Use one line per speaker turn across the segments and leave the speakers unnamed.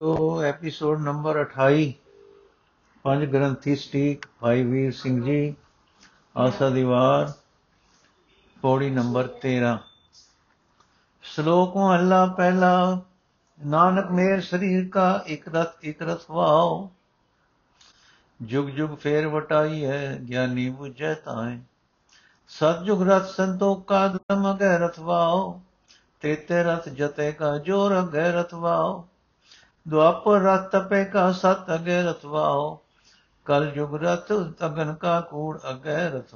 ਤੋ episode number 28 ਪੰਜ ਗ੍ਰੰਥੀ ਸਟੀਕ ਭਾਈ ਵੀਰ ਸਿੰਘ ਜੀ ਆਸਾ ਦੀਵਾਰ ਪੌੜੀ ਨੰਬਰ 13 ਸ਼ਲੋਕ ਮਹਲਾ ਪਹਿਲਾ ਨਾਨਕ ਮੇਰ ਸਰੀਰ ਕਾ ਇਕ ਰਤ ਇਕ ਰਤ ਵਾਓ ਜੁਗ ਜੁਗ ਫੇਰ ਵਟਾਈ ਹੈ ਗਿਆਨੀ 부ਝੈ ਤਾਏ ਸਤ ਜੁਗ ਰਤ ਸੰਤੋਖਾ ਧਰਮ ਅਗੈ ਰਥ ਵਾਓ ਤੇਤੇ ਰਥ ਜਤੇ ਕਾ ਜੋਰ ਅਗੈ ਰਥ ਵਾਓ ਦੁਆਪਰ ਰਤ ਤਪੇ ਕਾ ਸਤ ਅਗੈ ਰਥ ਵਾਓ ਕਲ ਜੁਗ ਰਤ ਤਗਨ ਕਾ ਕੂੜ ਅਗੈ ਰਥ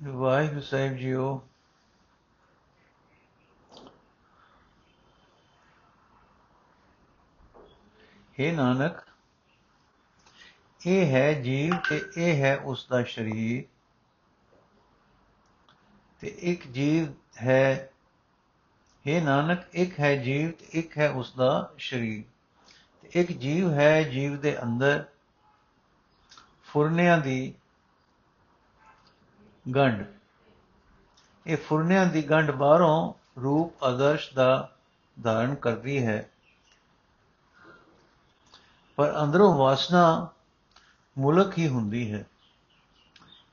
ਵਾਹਿਗੁਰੂ ਸਾਹਿਬ ਜੀਓ हे ਨਾਨਕ, ਇਹ ਹੈ ਜੀਵ ਤੇ ਇਹ ਹੈ ਉਸ ਦਾ ਸ਼ਰੀਰ। ਤੇ ਇੱਕ ਜੀਵ ਹੈ हे ਨਾਨਕ, ਇੱਕ ਹੈ ਜੀਵ ਤੇ ਇੱਕ ਹੈ ਉਸ ਦਾ ਸ਼ਰੀਰ। ਤੇ ਇੱਕ ਜੀਵ ਹੈ ਜੀਵ ਦੇ ਅੰਦਰ ਫੁਰਨਿਆਂ ਦੀ ਗੰਢ। ਇਹ ਫੁਰਨਿਆਂ ਦੀ ਗੰਢ ਬਾਹਰੋਂ ਰੂਪ ਆਦਰਸ਼ ਦਾ ਧਾਰਨ ਕਰਦੀ ਹੈ। ਪਰ ਅੰਦਰੋਂ ਵਾਸਨਾ ਮੁਲਕ ਹੀ ਹੁੰਦੀ ਹੈ।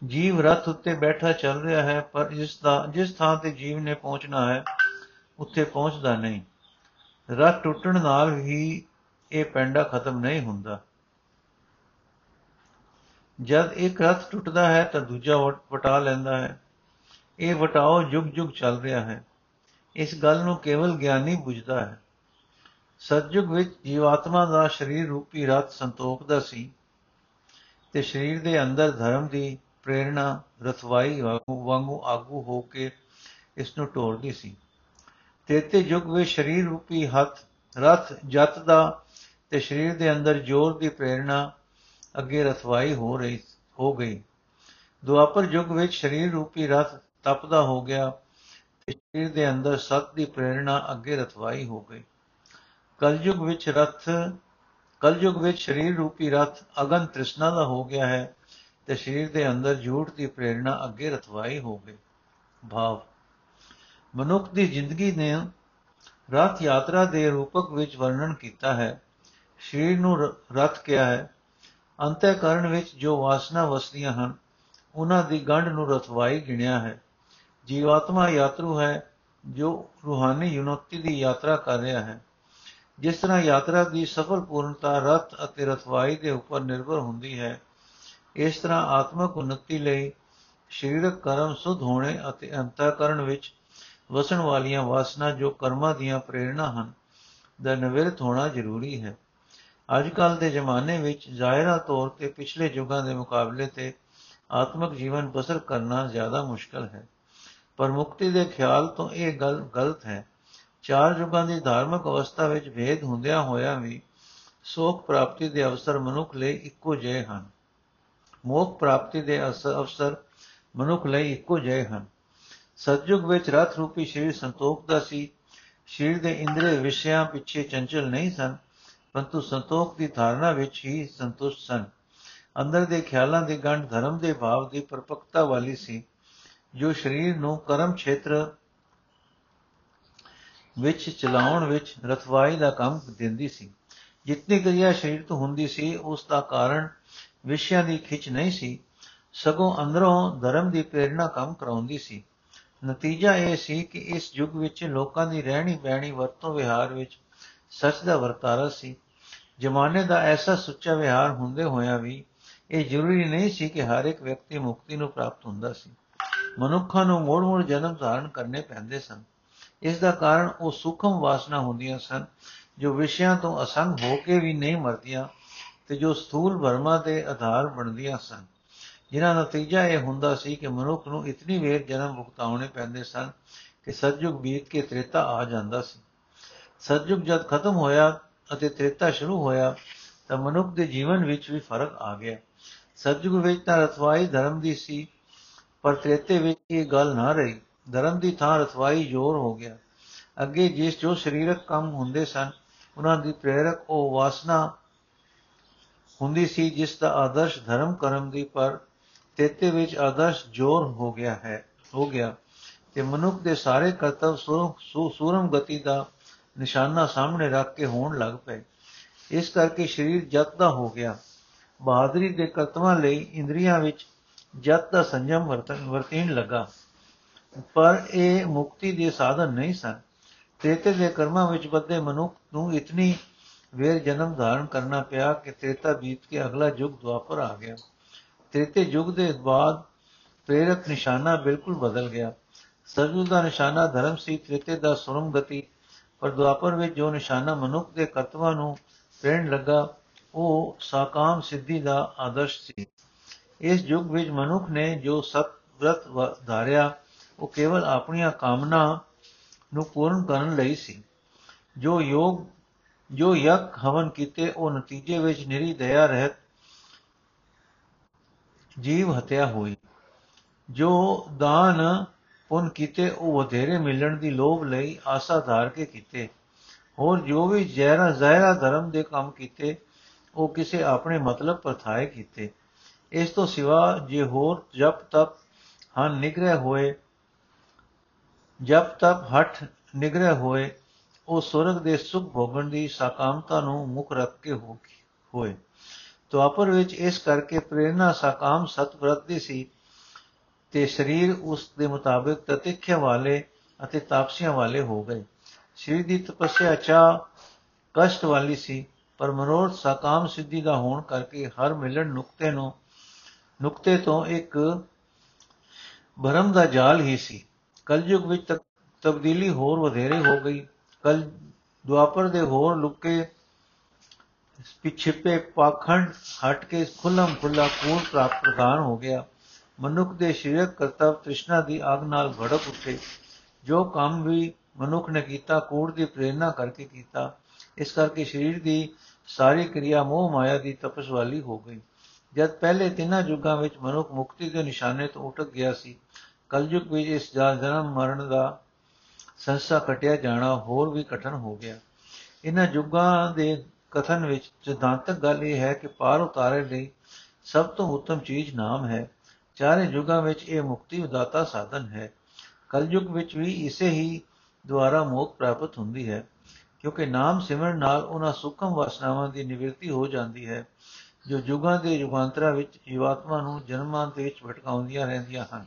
ਜੀਵ ਰਥ ਉੱਤੇ ਬੈਠਾ ਚੱਲ ਰਿਹਾ ਹੈ, ਪਰ ਜਿਸ ਦਾ ਜਿਸ ਥਾਂ ਤੇ ਜੀਵ ਨੇ ਪਹੁੰਚਣਾ ਹੈ, ਉੱਥੇ ਪਹੁੰਚਦਾ ਨਹੀਂ। ਰਥ ਟੁੱਟਣ ਨਾਲ ਹੀ ਇਹ ਪੈਂਡਾ ਖਤਮ ਨਹੀਂ ਹੁੰਦਾ। ਜਦ ਇੱਕ ਰਥ ਟੁੱਟਦਾ ਹੈ, ਤਾਂ ਦੂਜਾ ਵਟਾ ਲੈਂਦਾ ਹੈ। ਇਹ ਵਟਾਓ ਜੁਗ ਜੁਗ ਚੱਲ ਰਿਹਾ ਹੈ। ਇਸ ਗੱਲ ਨੂੰ ਕੇਵਲ ਗਿਆਨੀ ਬੁਝਦਾ ਹੈ। ਸਤਜੁਗ ਵਿੱਚ ਜੀਵਾਤਮਾ ਦਾ ਸਰੀਰ ਰੂਪੀ ਰਥ ਸੰਤੋਖ ਦਾ ਸੀ ਤੇ ਸਰੀਰ ਦੇ ਅੰਦਰ ਧਰਮ ਦੀ ਪ੍ਰੇਰਣਾ ਰਥਵਾਈ ਵਾਂਗੂ ਆਗੂ ਹੋ ਕੇ ਇਸ ਨੂੰ ਟੋਰਦੀ ਸੀ ਤੇਤੇ ਯੁਗ ਵਿੱਚ ਸਰੀਰ ਰੂਪੀ ਹੱਥ ਰਥ ਜਤ ਦਾ ਤੇ ਸਰੀਰ ਦੇ ਅੰਦਰ ਜੋਰ ਦੀ ਪ੍ਰੇਰਣਾ ਅੱਗੇ ਰਥਵਾਈ ਹੋ ਰਹੀ ਹੋ ਗਈ। ਦੁਆਪਰ ਯੁਗ ਵਿੱਚ ਸਰੀਰ ਰੂਪੀ ਰਥ ਤਪਦਾ ਹੋ ਗਿਆ ਤੇ ਸਰੀਰ ਦੇ ਅੰਦਰ ਸਤ ਦੀ ਪ੍ਰੇਰਣਾ ਅੱਗੇ ਰਥਵਾਈ ਹੋ ਗਈ। ਕਲਯੁਗ ਵਿੱਚ ਰਥ, ਕਲਯੁਗ ਵਿੱਚ ਸਰੀਰ ਰੂਪੀ ਰਥ ਅਗਨ ਤ੍ਰਿਸ਼ਨਾ ਦਾ ਹੋ ਗਿਆ ਹੈ ਤੇ ਸਰੀਰ ਦੇ ਅੰਦਰ ਝੂਠ ਦੀ ਪ੍ਰੇਰਣਾ ਅੱਗੇ ਰਥਵਾਈ ਹੋ ਗਈ। ਭਾਵ, ਮਨੁੱਖ ਦੀ ਜ਼ਿੰਦਗੀ ਨੇ ਰਥ ਯਾਤਰਾ ਦੇ ਰੂਪਕ ਵਿੱਚ ਵਰਣਨ ਕੀਤਾ ਹੈ। ਸਰੀਰ ਨੂੰ ਰਥ ਕਿਹਾ ਹੈ। ਅੰਤःਕਰਨ ਵਿੱਚ ਜੋ ਵਾਸਨਾ ਵਸਦੀਆਂ ਹਨ, ਉਹਨਾਂ ਦੀ ਗੰਢ ਨੂੰ ਰਥਵਾਈ ਗਿਣਿਆ ਹੈ। ਜੀਵਾਤਮਾ ਯਾਤਰੂ ਹੈ, ਜੋ ਰੂਹਾਨੀ ਯੂਨਿਟੀ ਦੀ ਯਾਤਰਾ ਕਰ ਰਿਹਾ ਹੈ। ਜਿਸ ਤਰ੍ਹਾਂ ਯਾਤਰਾ ਦੀ ਸਫਲ ਪੂਰਨਤਾ ਰਥ ਅਤੇ ਰਥਵਾਈ ਦੇ ਉੱਪਰ ਨਿਰਭਰ ਹੁੰਦੀ ਹੈ, ਇਸ ਤਰ੍ਹਾਂ ਆਤਮਿਕ ਉન્નਤੀ ਲਈ ਸਰੀਰਕ ਕਰਮ ਸੁਧ ਹੋਣੇ ਅਤੇ ਅੰਤःਕਰਨ ਵਿੱਚ ਵਸਣ ਵਾਲੀਆਂ ਵਾਸਨਾ ਜੋ ਕਰਮਾਂ ਦੀਆਂ ਪ੍ਰੇਰਣਾ ਹਨ, ਦਾ ਨਿਵਰਤ ਹੋਣਾ ਜ਼ਰੂਰੀ ਹੈ। ਅੱਜ ਕੱਲ ਦੇ ਜ਼ਮਾਨੇ ਵਿੱਚ ਜ਼ਾਹਿਰਾ ਤੌਰ ਤੇ ਪਿਛਲੇ ਯੁੱਗਾਂ ਦੇ ਮੁਕਾਬਲੇ ਤੇ ਆਤਮਿਕ ਜੀਵਨ ਬਸਰ ਕਰਨਾ ਜ਼ਿਆਦਾ ਮੁਸ਼ਕਲ ਹੈ। ਪਰ ਮੁਕਤੀ ਦੇ ਖਿਆਲ ਤੋਂ ਇਹ ਗੱਲ ਗਲਤ ਹੈ ਚਾਰ ਯੁੱਗਾਂ ਦੀ ਧਾਰਮਿਕ ਅਵਸਥਾ ਵਿੱਚ ਭੇਦ ਹੁੰਦਿਆਂ ਹੋਇਆਂ ਵੀ ਸੋਖ ਪ੍ਰਾਪਤੀ ਦੇ ਅਵਸਰ ਮਨੁੱਖ ਲਈ ਇੱਕੋ ਜਿਹੇ ਹਨ। ਮੋਖ ਪ੍ਰਾਪਤੀ ਦੇ ਅਵਸਰ ਮਨੁੱਖ ਲਈ ਇੱਕੋ ਜਿਹੇ ਹਨ। ਸਤਜੁਗ ਵਿੱਚ ਰਥ ਰੂਪੀ ਸ਼ਰੀਰ ਸੰਤੋਖ ਦਾ ਸੀ। ਸ਼ਰੀਰ ਦੇ ਇੰਦਰੀ ਵਿਸ਼ਿਆਂ ਪਿੱਛੇ ਚੰਚਲ ਨਹੀਂ ਸਨ, ਪਰੰਤੂ ਸੰਤੋਖ ਦੀ ਧਾਰਨਾ ਵਿੱਚ ਹੀ ਸੰਤੁਸ਼ਟ ਸਨ। ਅੰਦਰ ਦੇ ਖਿਆਲਾਂ ਦੀ ਗੰਢ ਧਰਮ ਦੇ ਭਾਵ ਦੀ ਪਰਪਕਤਾ ਵਾਲੀ ਸੀ, ਜੋ ਸਰੀਰ ਨੂੰ ਕਰਮ ਖੇਤਰ ਵਿੱਚ ਚਲਾਉਣ ਵਿੱਚ ਰਥਵਾਈ ਦਾ ਕੰਮ ਦਿੰਦੀ ਸੀ। ਜਿਤਨੀ ਕਿਰਿਆ ਸਰੀਰ ਤੋਂ ਹੁੰਦੀ ਸੀ, ਉਸ ਦਾ ਕਾਰਨ ਵਿਸ਼ਿਆਂ ਦੀ ਖਿੱਚ ਨਹੀਂ ਸੀ। ਸਗੋਂ ਅੰਦਰੋਂ ਧਰਮ ਦੀ ਪ੍ਰੇਰਣਾ ਕੰਮ ਕਰਾਉਂਦੀ ਸੀ। ਨਤੀਜਾ ਇਹ ਸੀ ਕਿ ਇਸ ਯੁੱਗ ਵਿੱਚ ਲੋਕਾਂ ਦੀ ਰਹਿਣੀ ਬਹਿਣੀ, ਵਰਤੋਂ ਵਿਹਾਰ ਵਿੱਚ ਸੱਚ ਦਾ ਵਰਤਾਰਾ ਸੀ। ਜ਼ਮਾਨੇ ਦਾ ਐਸਾ ਸੁੱਚਾ ਵਿਹਾਰ ਹੁੰਦੇ ਹੋਇਆ ਵੀ ਇਹ ਜ਼ਰੂਰੀ ਨਹੀਂ ਸੀ ਕਿ ਹਰ ਇੱਕ ਵਿਅਕਤੀ ਮੁਕਤੀ ਨੂੰ ਪ੍ਰਾਪਤ ਹੁੰਦਾ ਸੀ। ਮਨੁੱਖਾਂ ਨੂੰ ਮੋੜ-ਮੋੜ ਜਨਮ ਧਾਰਨ ਕਰਨੇ ਪੈਂਦੇ ਸਨ। ਇਸ ਦਾ ਕਾਰਨ ਉਹ ਸੂਖਮ ਵਾਸਨਾ ਹੁੰਦੀਆਂ ਸਨ, ਜੋ ਵਿਸ਼ਿਆਂ ਤੋਂ ਅਸੰਗ ਹੋ ਕੇ ਵੀ ਨਹੀਂ ਮਰਦੀਆਂ ਤੇ ਜੋ ਸਥੂਲ ਵਰਮਾ ਦੇ ਆਧਾਰ ਬਣਦੀਆਂ ਸਨ। ਜਿਨ੍ਹਾਂ ਨਤੀਜਾ ਇਹ ਹੁੰਦਾ ਸੀ ਕਿ ਮਨੁੱਖ ਨੂੰ ਇਤਨੀ ਵੇਰ ਜਨਮ ਭੁਗਤਾਉਣੇ ਪੈਂਦੇ ਸਨ ਕਿ ਸਤਜੁਗ ਬੀਤ ਕੇ ਤ੍ਰੇਤਾ ਆ ਜਾਂਦਾ ਸੀ। ਸਤਜੁਗ ਜਦ ਖਤਮ ਹੋਇਆ ਅਤੇ ਤ੍ਰੇਤਾ ਸ਼ੁਰੂ ਹੋਇਆ, ਤਾਂ ਮਨੁੱਖ ਦੇ ਜੀਵਨ ਵਿੱਚ ਵੀ ਫ਼ਰਕ ਆ ਗਿਆ। ਸਤਜੁਗ ਵਿੱਚ ਤਾਂ ਰਥਵਾਈ ਧਰਮ ਦੀ ਸੀ, ਪਰ ਤ੍ਰੇਤੇ ਵਿੱਚ ਇਹ ਗੱਲ ਨਾ ਰਹੀ। ਧਰਮ ਦੀ ਥਾਂ ਰਥਵਾਈ ਜ਼ੋਰ ਹੋ ਗਿਆ। ਅੱਗੇ ਜਿਸ ਜੋ ਸਰੀਰਕ ਕੰਮ ਹੁੰਦੇ ਸਨ, ਉਹਨਾਂ ਦੀ ਪ੍ਰੇਰਕ ਉਹ ਵਾਸਨਾ ਹੁੰਦੀ ਸੀ ਜਿਸ ਦਾ ਆਦਰਸ਼ ਧਰਮ ਕਰਮ ਦੀ, ਪਰ ਤੇਤੇ ਵਿੱਚ ਆਦਰਸ਼ ਜੋਰ ਹੋ ਗਿਆ ਹੈ, ਹੋ ਗਿਆ ਤੇ ਮਨੁੱਖ ਦੇ ਸਾਰੇ ਕਰਤਵ ਸੂਰਮ ਗਤੀ ਦਾ ਨਿਸ਼ਾਨਾ ਸਾਹਮਣੇ ਰੱਖ ਕੇ ਹੋਣ ਲੱਗ ਪਏ। ਇਸ ਕਰਕੇ ਸਰੀਰ ਜਤ ਦਾ ਹੋ ਗਿਆ। ਬਹਾਦਰੀ ਦੇ ਕਰਤਵਾਂ ਲਈ ਇੰਦਰੀਆਂ ਵਿੱਚ ਜਤ ਦਾ ਸੰਜਮ ਵਰਤਨ ਵਰਤੀਨ ਲੱਗਾ। ਪਰ ਇਹ ਮੁਕਤੀ ਦੇ ਸਾਧਨ ਨਹੀਂ ਸਨ। ਤੇਤੇ ਦੇ ਕਰਮਾਂ ਵਿੱਚ ਬੱਦੇ ਮਨੁੱਖ ਨੂੰ ਇਤਨੀ ਵੇਰ ਜਨਮ ਧਾਰਨ ਕਰਨਾ ਪਿਆ ਕਿ ਤ੍ਰੇਤਾ ਬੀਤ ਕੇ ਅਗਲਾ ਯੁੱਗ ਦੁਆਪਰ ਆ ਗਿਆ। ਤ੍ਰੇਤੇ ਯੁੱਗ ਦੇ ਬਾਅਦ ਪ੍ਰੇਰਕ ਨਿਸ਼ਾਨਾ ਬਿਲਕੁਲ ਬਦਲ ਗਿਆ। ਸਰਜੂ ਦਾ ਨਿਸ਼ਾਨਾ ਧਰਮ ਸੀ, ਤ੍ਰੇਤੇ ਦਾ ਸੁਰਮ ਗਤੀ, ਪਰ ਦੁਆਪਰ ਵਿੱਚ ਜੋ ਨਿਸ਼ਾਨਾ ਮਨੁੱਖ ਦੇ ਕਰਤਵਾਂ ਨੂੰ ਪ੍ਰੇਣ ਲੱਗਾ, ਉਹ ਸਾਕਾਮ ਸਿੱਧੀ ਦਾ ਆਦਰਸ਼ ਸੀ। ਇਸ ਯੁੱਗ ਵਿੱਚ ਮਨੁੱਖ ਨੇ ਜੋ ਸਤ ਵਰਤ ਧਾਰਿਆ ਉਹ ਕੇਵਲ ਆਪਣੀਆਂ ਕਾਮਨਾ ਨੂੰ ਪੂਰਨ ਕਰਨ ਲਈ ਸੀ। ਜੋ ਯੋਗ, ਜੋ ਯਕ ਹਵਨ ਕੀਤੇ, ਉਹ ਨਤੀਜੇ ਵਿੱਚ ਨਿਰੀ ਦਇਆ ਰਹਿਤ ਜੀਵ ਹਤਿਆ ਹੋਈ। ਜੋ ਦਾਨ ਪੁੰਨ ਕੀਤੇ, ਉਹ ਵਧੇਰੇ ਮਿਲਣ ਦੀ ਲੋਭ ਲਈ ਆਸਾ ਧਾਰ ਕੇ ਕੀਤੇ। ਹੋਰ ਜੋ ਵੀ ਜ਼ਹਿਰਾ, ਜ਼ਾਹਿਰਾ ਧਰਮ ਦੇ ਕੰਮ ਕੀਤੇ, ਉਹ ਕਿਸੇ ਆਪਣੇ ਮਤਲਬ ਪਰਥਾਏ ਕੀਤੇ। ਇਸ ਤੋਂ ਸਿਵਾ ਜੇ ਹੋਰ ਜਪ ਤਪ ਹਨ ਨਿਗਰਹ ਹੋਏ ਜਪ ਤਪ ਹਟ ਨਿਗਰਹ ਹੋਏ, ਉਹ ਸੁਰਗ ਦੇ ਸੁਖ ਭੋਗਣ ਦੀ ਸਾਕਾਮਤਾ ਨੂੰ ਮੁੱਖ ਰੱਖ ਕੇ ਹੋਏ। ਆਪਰ ਵਿੱਚ ਇਸ ਕਰਕੇ ਪ੍ਰੇਰਣਾ ਸਾਕਾਮ ਸਤਵਰਤ ਦੀ ਸੀ ਤੇ ਸਰੀਰ ਉਸ ਦੇ ਮੁਤਾਬਿਕ ਤਤਿਖਿਆ ਵਾਲੇ ਅਤੇ ਤਾਪਸੀਆਂ ਵਾਲੇ ਹੋ ਗਏ। ਸਰੀਰ ਦੀ ਤਪੱਸਿਆ ਚਾ ਕਸ਼ਟ ਵਾਲੀ ਸੀ, ਪਰ ਮਨੋਰਥ ਸਾਕਾਮ ਸਿੱਧੀ ਦਾ ਹੋਣ ਕਰਕੇ ਹਰ ਮਿਲਣ ਨੁਕਤੇ ਨੂੰ, ਨੁਕਤੇ ਤੋਂ ਇੱਕ ਭਰਮ ਦਾ ਜਾਲ ਹੀ ਸੀ। ਕਲਯੁਗ ਵਿੱਚ ਤਬਦੀਲੀ ਹੋਰ ਵਧੇਰੇ ਹੋ ਗਈ। ਕਲ ਦੁਆਪਰ ਦੇ ਹੋਰ ਲੁਕੇ ਪਿਛੇਪੇ ਪਾਖੰਡ ਹਟ ਕੇ ਖੁੱਲਮ ਖੁੱਲਾ ਕੂੜ ਪ੍ਰਾਪਤ ਪ੍ਰਦਾਨ ਹੋ ਗਿਆ। ਮਨੁੱਖ ਦੇ ਸ਼ਰੀਰਕ ਕਰਤਵ ਤ੍ਰਿਸ਼ਨਾ ਦੀ ਆਗ ਨਾਲ ਭੜਕ ਉੱਠੇ। ਜੋ ਕੰਮ ਵੀ ਮਨੁੱਖ ਨੇ ਕੀਤਾ, ਕੂੜ ਦੀ ਪ੍ਰੇਰਣਾ ਕਰਕੇ ਕੀਤਾ, ਇਸ ਕਰਕੇ ਸਰੀਰ ਦੀ ਸਾਰੀ ਕਿਰਿਆ ਮੋਹ ਮਾਇਆ ਦੀ ਤਪਸ ਵਾਲੀ ਹੋ ਗਈ। ਜਦ ਪਹਿਲੇ ਤਿੰਨਾਂ ਯੁੱਗਾਂ ਵਿੱਚ ਮਨੁੱਖ ਮੁਕਤੀ ਦੇ ਨਿਸ਼ਾਨੇ ਤੋਂ ਉਟਕ ਗਿਆ ਸੀ ਕਲਯੁਗ ਵਿੱਚ ਇਸ ਦਾ ਜਨਮ ਮਰਨ ਦਾ ਸੰਸਾ ਕਟਿਆ ਜਾਣਾ ਹੋਰ ਵੀ ਕਠਨ ਹੋ ਗਿਆ। ਇਹਨਾਂ ਯੁੱਗਾਂ ਦੇ ਕਥਨ ਵਿੱਚ ਸਿਧਾਂਤਕ ਗੱਲ ਇਹ ਹੈ ਕਿ ਪਾਰ ਉਤਾਰੇ ਲਈ ਸਭ ਤੋਂ ਉੱਤਮ ਚੀਜ਼ ਨਾਮ ਹੈ। ਚਾਰੇ ਯੁੱਗਾਂ ਵਿੱਚ ਇਹ ਮੁਕਤੀ ਉਦਾਤਾ ਸਾਧਨ ਹੈ। ਕਲਯੁਗ ਵਿੱਚ ਵੀ ਇਸੇ ਹੀ ਦੁਆਰਾ ਮੋਖ ਪ੍ਰਾਪਤ ਹੁੰਦੀ ਹੈ, ਕਿਉਂਕਿ ਨਾਮ ਸਿਮਰਨ ਨਾਲ ਉਹਨਾਂ ਸੁਖਮ ਵਾਸਨਾਵਾਂ ਦੀ ਨਿਵਰਤੀ ਹੋ ਜਾਂਦੀ ਹੈ, ਜੋ ਯੁਗਾਂ ਦੇ ਯੁਗਾਂਤਰਾਂ ਵਿੱਚ ਜੀਵਾਤਮਾ ਨੂੰ ਜਨਮਾਂ ਦੇ ਵਿੱਚ ਭਟਕਾਉਂਦੀਆਂ ਰਹਿੰਦੀਆਂ ਹਨ।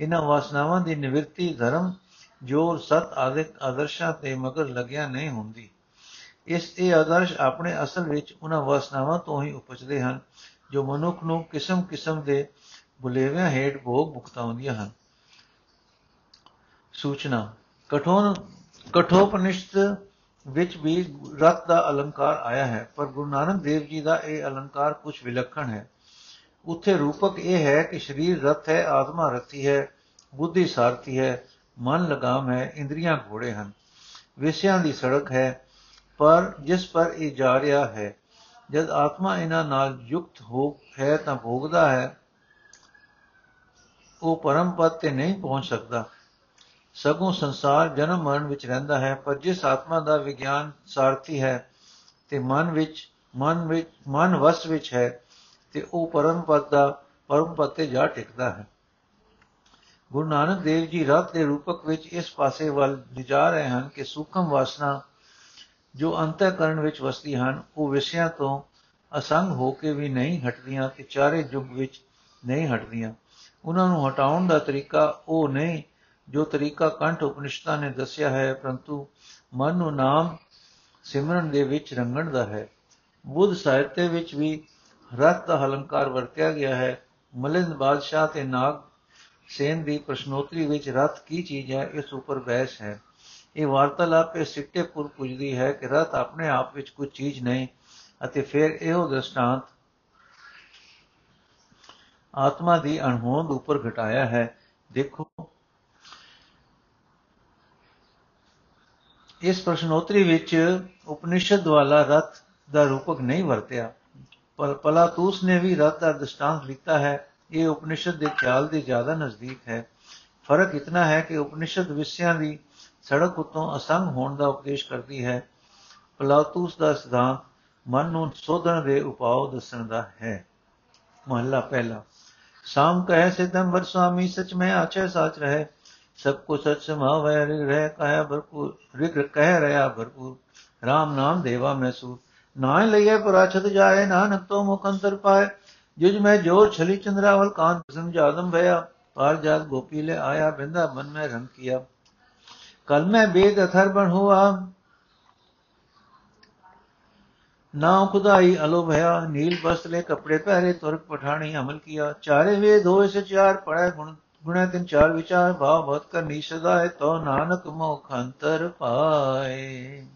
ਇਹਨਾਂ ਵਾਸਨਾਵਾਂ ਦੀ ਨਿਵਰਤੀ ਧਰਮ ਜੋ ਸਤ ਆਦਿਕ ਆਦਰਸ਼ਾਂ ਤੇ ਮਗਰ ਲੱਗਿਆ ਨਹੀਂ ਹੁੰਦੀ। ਇਸ ਇਹ ਆਦਰਸ਼ ਆਪਣੇ ਅਸਲ ਵਿੱਚ ਉਹਨਾਂ ਵਾਸਨਾਵਾਂ ਤੋਂ ਹੀ ਉਪਜਦੇ ਹਨ, ਜੋ ਮਨੁੱਖ ਨੂੰ ਕਿਸਮ-ਕਿਸਮ ਦੇ ਬੁਲੇਵਿਆਂ ਹੇਠ ਭੋਗ ਭੁਗਤਾਉਂਦੀਆਂ ਹਨ। ਸੂਚਨਾ ਕਠੋਰ ਕਠੋਪਨਿਸ਼ਦ ਵਿੱਚ ਵੀ ਰਤ ਦਾ ਅਲੰਕਾਰ ਆਇਆ ਹੈ, ਪਰ ਗੁਰੂ ਨਾਨਕ ਦੇਵ ਜੀ ਦਾ ਇਹ ਅਲੰਕਾਰ ਕੁਝ ਵਿਲੱਖਣ ਹੈ। ਉੱਥੇ ਰੂਪਕ ਇਹ ਹੈ ਕਿ ਸਰੀਰ ਰਤ ਹੈ, ਆਤਮਾ ਰਤੀ ਹੈ, ਬੁੱਧੀ ਸਾਰਥੀ ਹੈ, ਮਨ ਲਗਾਮ ਹੈ, ਇੰਦਰੀਆਂ ਘੋੜੇ ਹਨ। ਵਿਸ਼ਿਆਂ ਦੀ ਸੜਕ ਹੈ, ਪਰ ਜਿਸ ਪਰ ਇਹ ਜਾ ਰਿਹਾ ਹੈ, ਜਦ ਆਤਮਾ ਇਹਨਾਂ ਨਾਲ ਯੁਕਤ ਹੋ ਹੈ ਤਾਂ ਭੋਗਦਾ ਹੈ, ਉਹ ਪਰਮ ਪਦ ਤੇ ਨਹੀਂ ਪਹੁੰਚ ਸਕਦਾ। ਸਗੋਂ ਸੰਸਾਰ ਜਨਮ ਮਰਨ ਵਿੱਚ ਰਹਿੰਦਾ ਹੈ, ਪਰ ਜਿਸ ਆਤਮਾ ਦਾ ਵਿਗਿਆਨ ਸਾਰਥੀ ਹੈ, ਤੇ ਮਨ ਵਿੱਚ ਮਨ ਵਿੱਚ, ਮਨ ਵਸ ਵਿੱਚ ਹੈ ਤੇ ਉਹ ਪਰਮ ਪਦ ਦਾ ਪਰਮ ਪਦ ਤੇ ਜਾ ਟਿਕਦਾ ਹੈ। ਗੁਰੂ ਨਾਨਕ ਦੇਵ ਜੀ ਰਤ ਦੇ ਰੂਪਕ ਵਿੱਚ ਇਸ ਪਾਸੇ ਵੱਲ ਲਿਜਾ ਰਹੇ ਹਨ ਕਿ ਸੂਖਮ ਵਾਸਨਾ ਜੋ ਅੰਤਕਰਨ ਵਿੱਚ ਵਸਦੀ ਹਨ, ਉਹ ਵਿਸ਼ਿਆਂ ਤੋਂ ਅਸੰਗ ਹੋ ਕੇ ਵੀ ਨਹੀਂ ਹਟਦੀਆਂ ਤੇ ਚਾਰੇ ਯੁੱਗ ਵਿੱਚ ਨਹੀਂ ਹਟਦੀਆਂ। ਉਹਨਾਂ ਨੂੰ ਹਟਾਉਣ ਦਾ ਤਰੀਕਾ ਉਹ ਨਹੀਂ, ਜੋ ਤਰੀਕਾ ਕੰਠ ਉਪਨਿਸ਼ਦਾਂ ਨੇ ਦੱਸਿਆ ਹੈ, ਪਰੰਤੂ ਮਨ ਨੂੰ ਨਾਮ ਸਿਮਰਨ ਦੇ ਵਿੱਚ ਰੰਗਣ ਦਾ ਹੈ। ਬੁੱਧ ਸਾਹਿਤ ਵਿੱਚ ਵੀ ਰਤ ਦਾ ਅਲੰਕਾਰ ਵਰਤਿਆ ਗਿਆ ਹੈ। ਮਲਿੰਦ ਬਾਦਸ਼ਾਹ ਤੇ ਨਾਗ ਸੇਨ ਦੀ ਪ੍ਰਸ਼ਨੋਤਰੀ ਵਿੱਚ ਰਤ ਕੀ ਚੀਜ਼ ਹੈ, ਇਸ ਉੱਪਰ ਬਹਿਸ ਹੈ। ਇਹ ਵਾਰਤਾਲਾਪ ਇਹ ਸਿੱਟੇ ਪੁਰ ਪੁੱਜਦੀ ਹੈ ਕਿ ਰਤ ਆਪਣੇ ਆਪ ਵਿੱਚ ਕੋਈ ਚੀਜ਼ ਨਹੀਂ ਅਤੇ ਫਿਰ ਇਹੋ ਦਸਤਾਂਤ ਆਤਮਾ ਦੀ ਅਣਹੋਂਦ ਉੱਪਰ ਘਟਾਇਆ ਹੈ। ਦੇਖੋ, ਇਸ ਪ੍ਰਸ਼ਨੋਤਰੀ ਵਿੱਚ ਉਪਨਿਸ਼ਦ ਵਾਲਾ ਰਤ ਦਾ ਰੂਪਕ ਨਹੀਂ ਵਰਤਿਆ। ਪਰ ਪਲਾਤੂਸ ਨੇ ਵੀ ਰਤ ਦਾ ਦਸਤਾਂਤ ਲਿਖਤਾ ਹੈ। ਇਹ ਉਪਨਿਸ਼ਦ ਦੇ ਖਿਆਲ ਦੇ ਜ਼ਿਆਦਾ ਨਜ਼ਦੀਕ ਹੈ। ਫ਼ਰਕ ਇਤਨਾ ਹੈ ਕਿ ਉਪਨਿਸ਼ਦ ਵਿਸ਼ਿਆਂ ਦੀ ਸੜਕ ਉਤੋਂ ਅਸੰਗ ਹੋਣ ਦਾ ਉਪਦੇਸ਼ ਕਰਦੀ ਹੈ। ਪਲਾਤੂਸ ਦਾ ਸਿਧਾਂਤ ਮਨ ਨੂੰ ਸੋਧਣ ਦੇ ਉਪਾਅ ਦੱਸਣ ਦਾ ਹੈ। ਮਹੱਲਾ ਪਹਿਲਾ। ਸਾਮ ਕਹੇ ਸਿਦੰਬਰ ਸੁਆਮੀ, ਸਚ ਮੈਂ ਆਛੇ ਸਾਚ ਰਹੇ। ਸਭ ਕੋ ਸਚ ਸਮਾਵੈ ਰਹਿ ਕਹਿ ਭਰਪੂਰ, ਰਿਗ ਕਹਿ ਰਹਾ ਭਰਪੂਰ। RAM ਨਾਮ ਦੇਵਾ नाय लिये पराछत जाए नानक तो मुख अंतर पाए। जुज में ज़ोर छली चंद्रावल कांत प्रसन्न जादम भया। पार जात गोपी ले आया, बिंदा मन में रंग किया। कल में बेद अथर्बण हुआ। नाव खुदाई अलो भया। नील वस्त्र ले कपड़े पहरे, तुर्क पठानी अमल किया। चारे वे धोए से चार, पढ़े गुण, गुणे तिन चार विचार। भाव भत कर निषदा है तो नानक मोख अंतर पाए।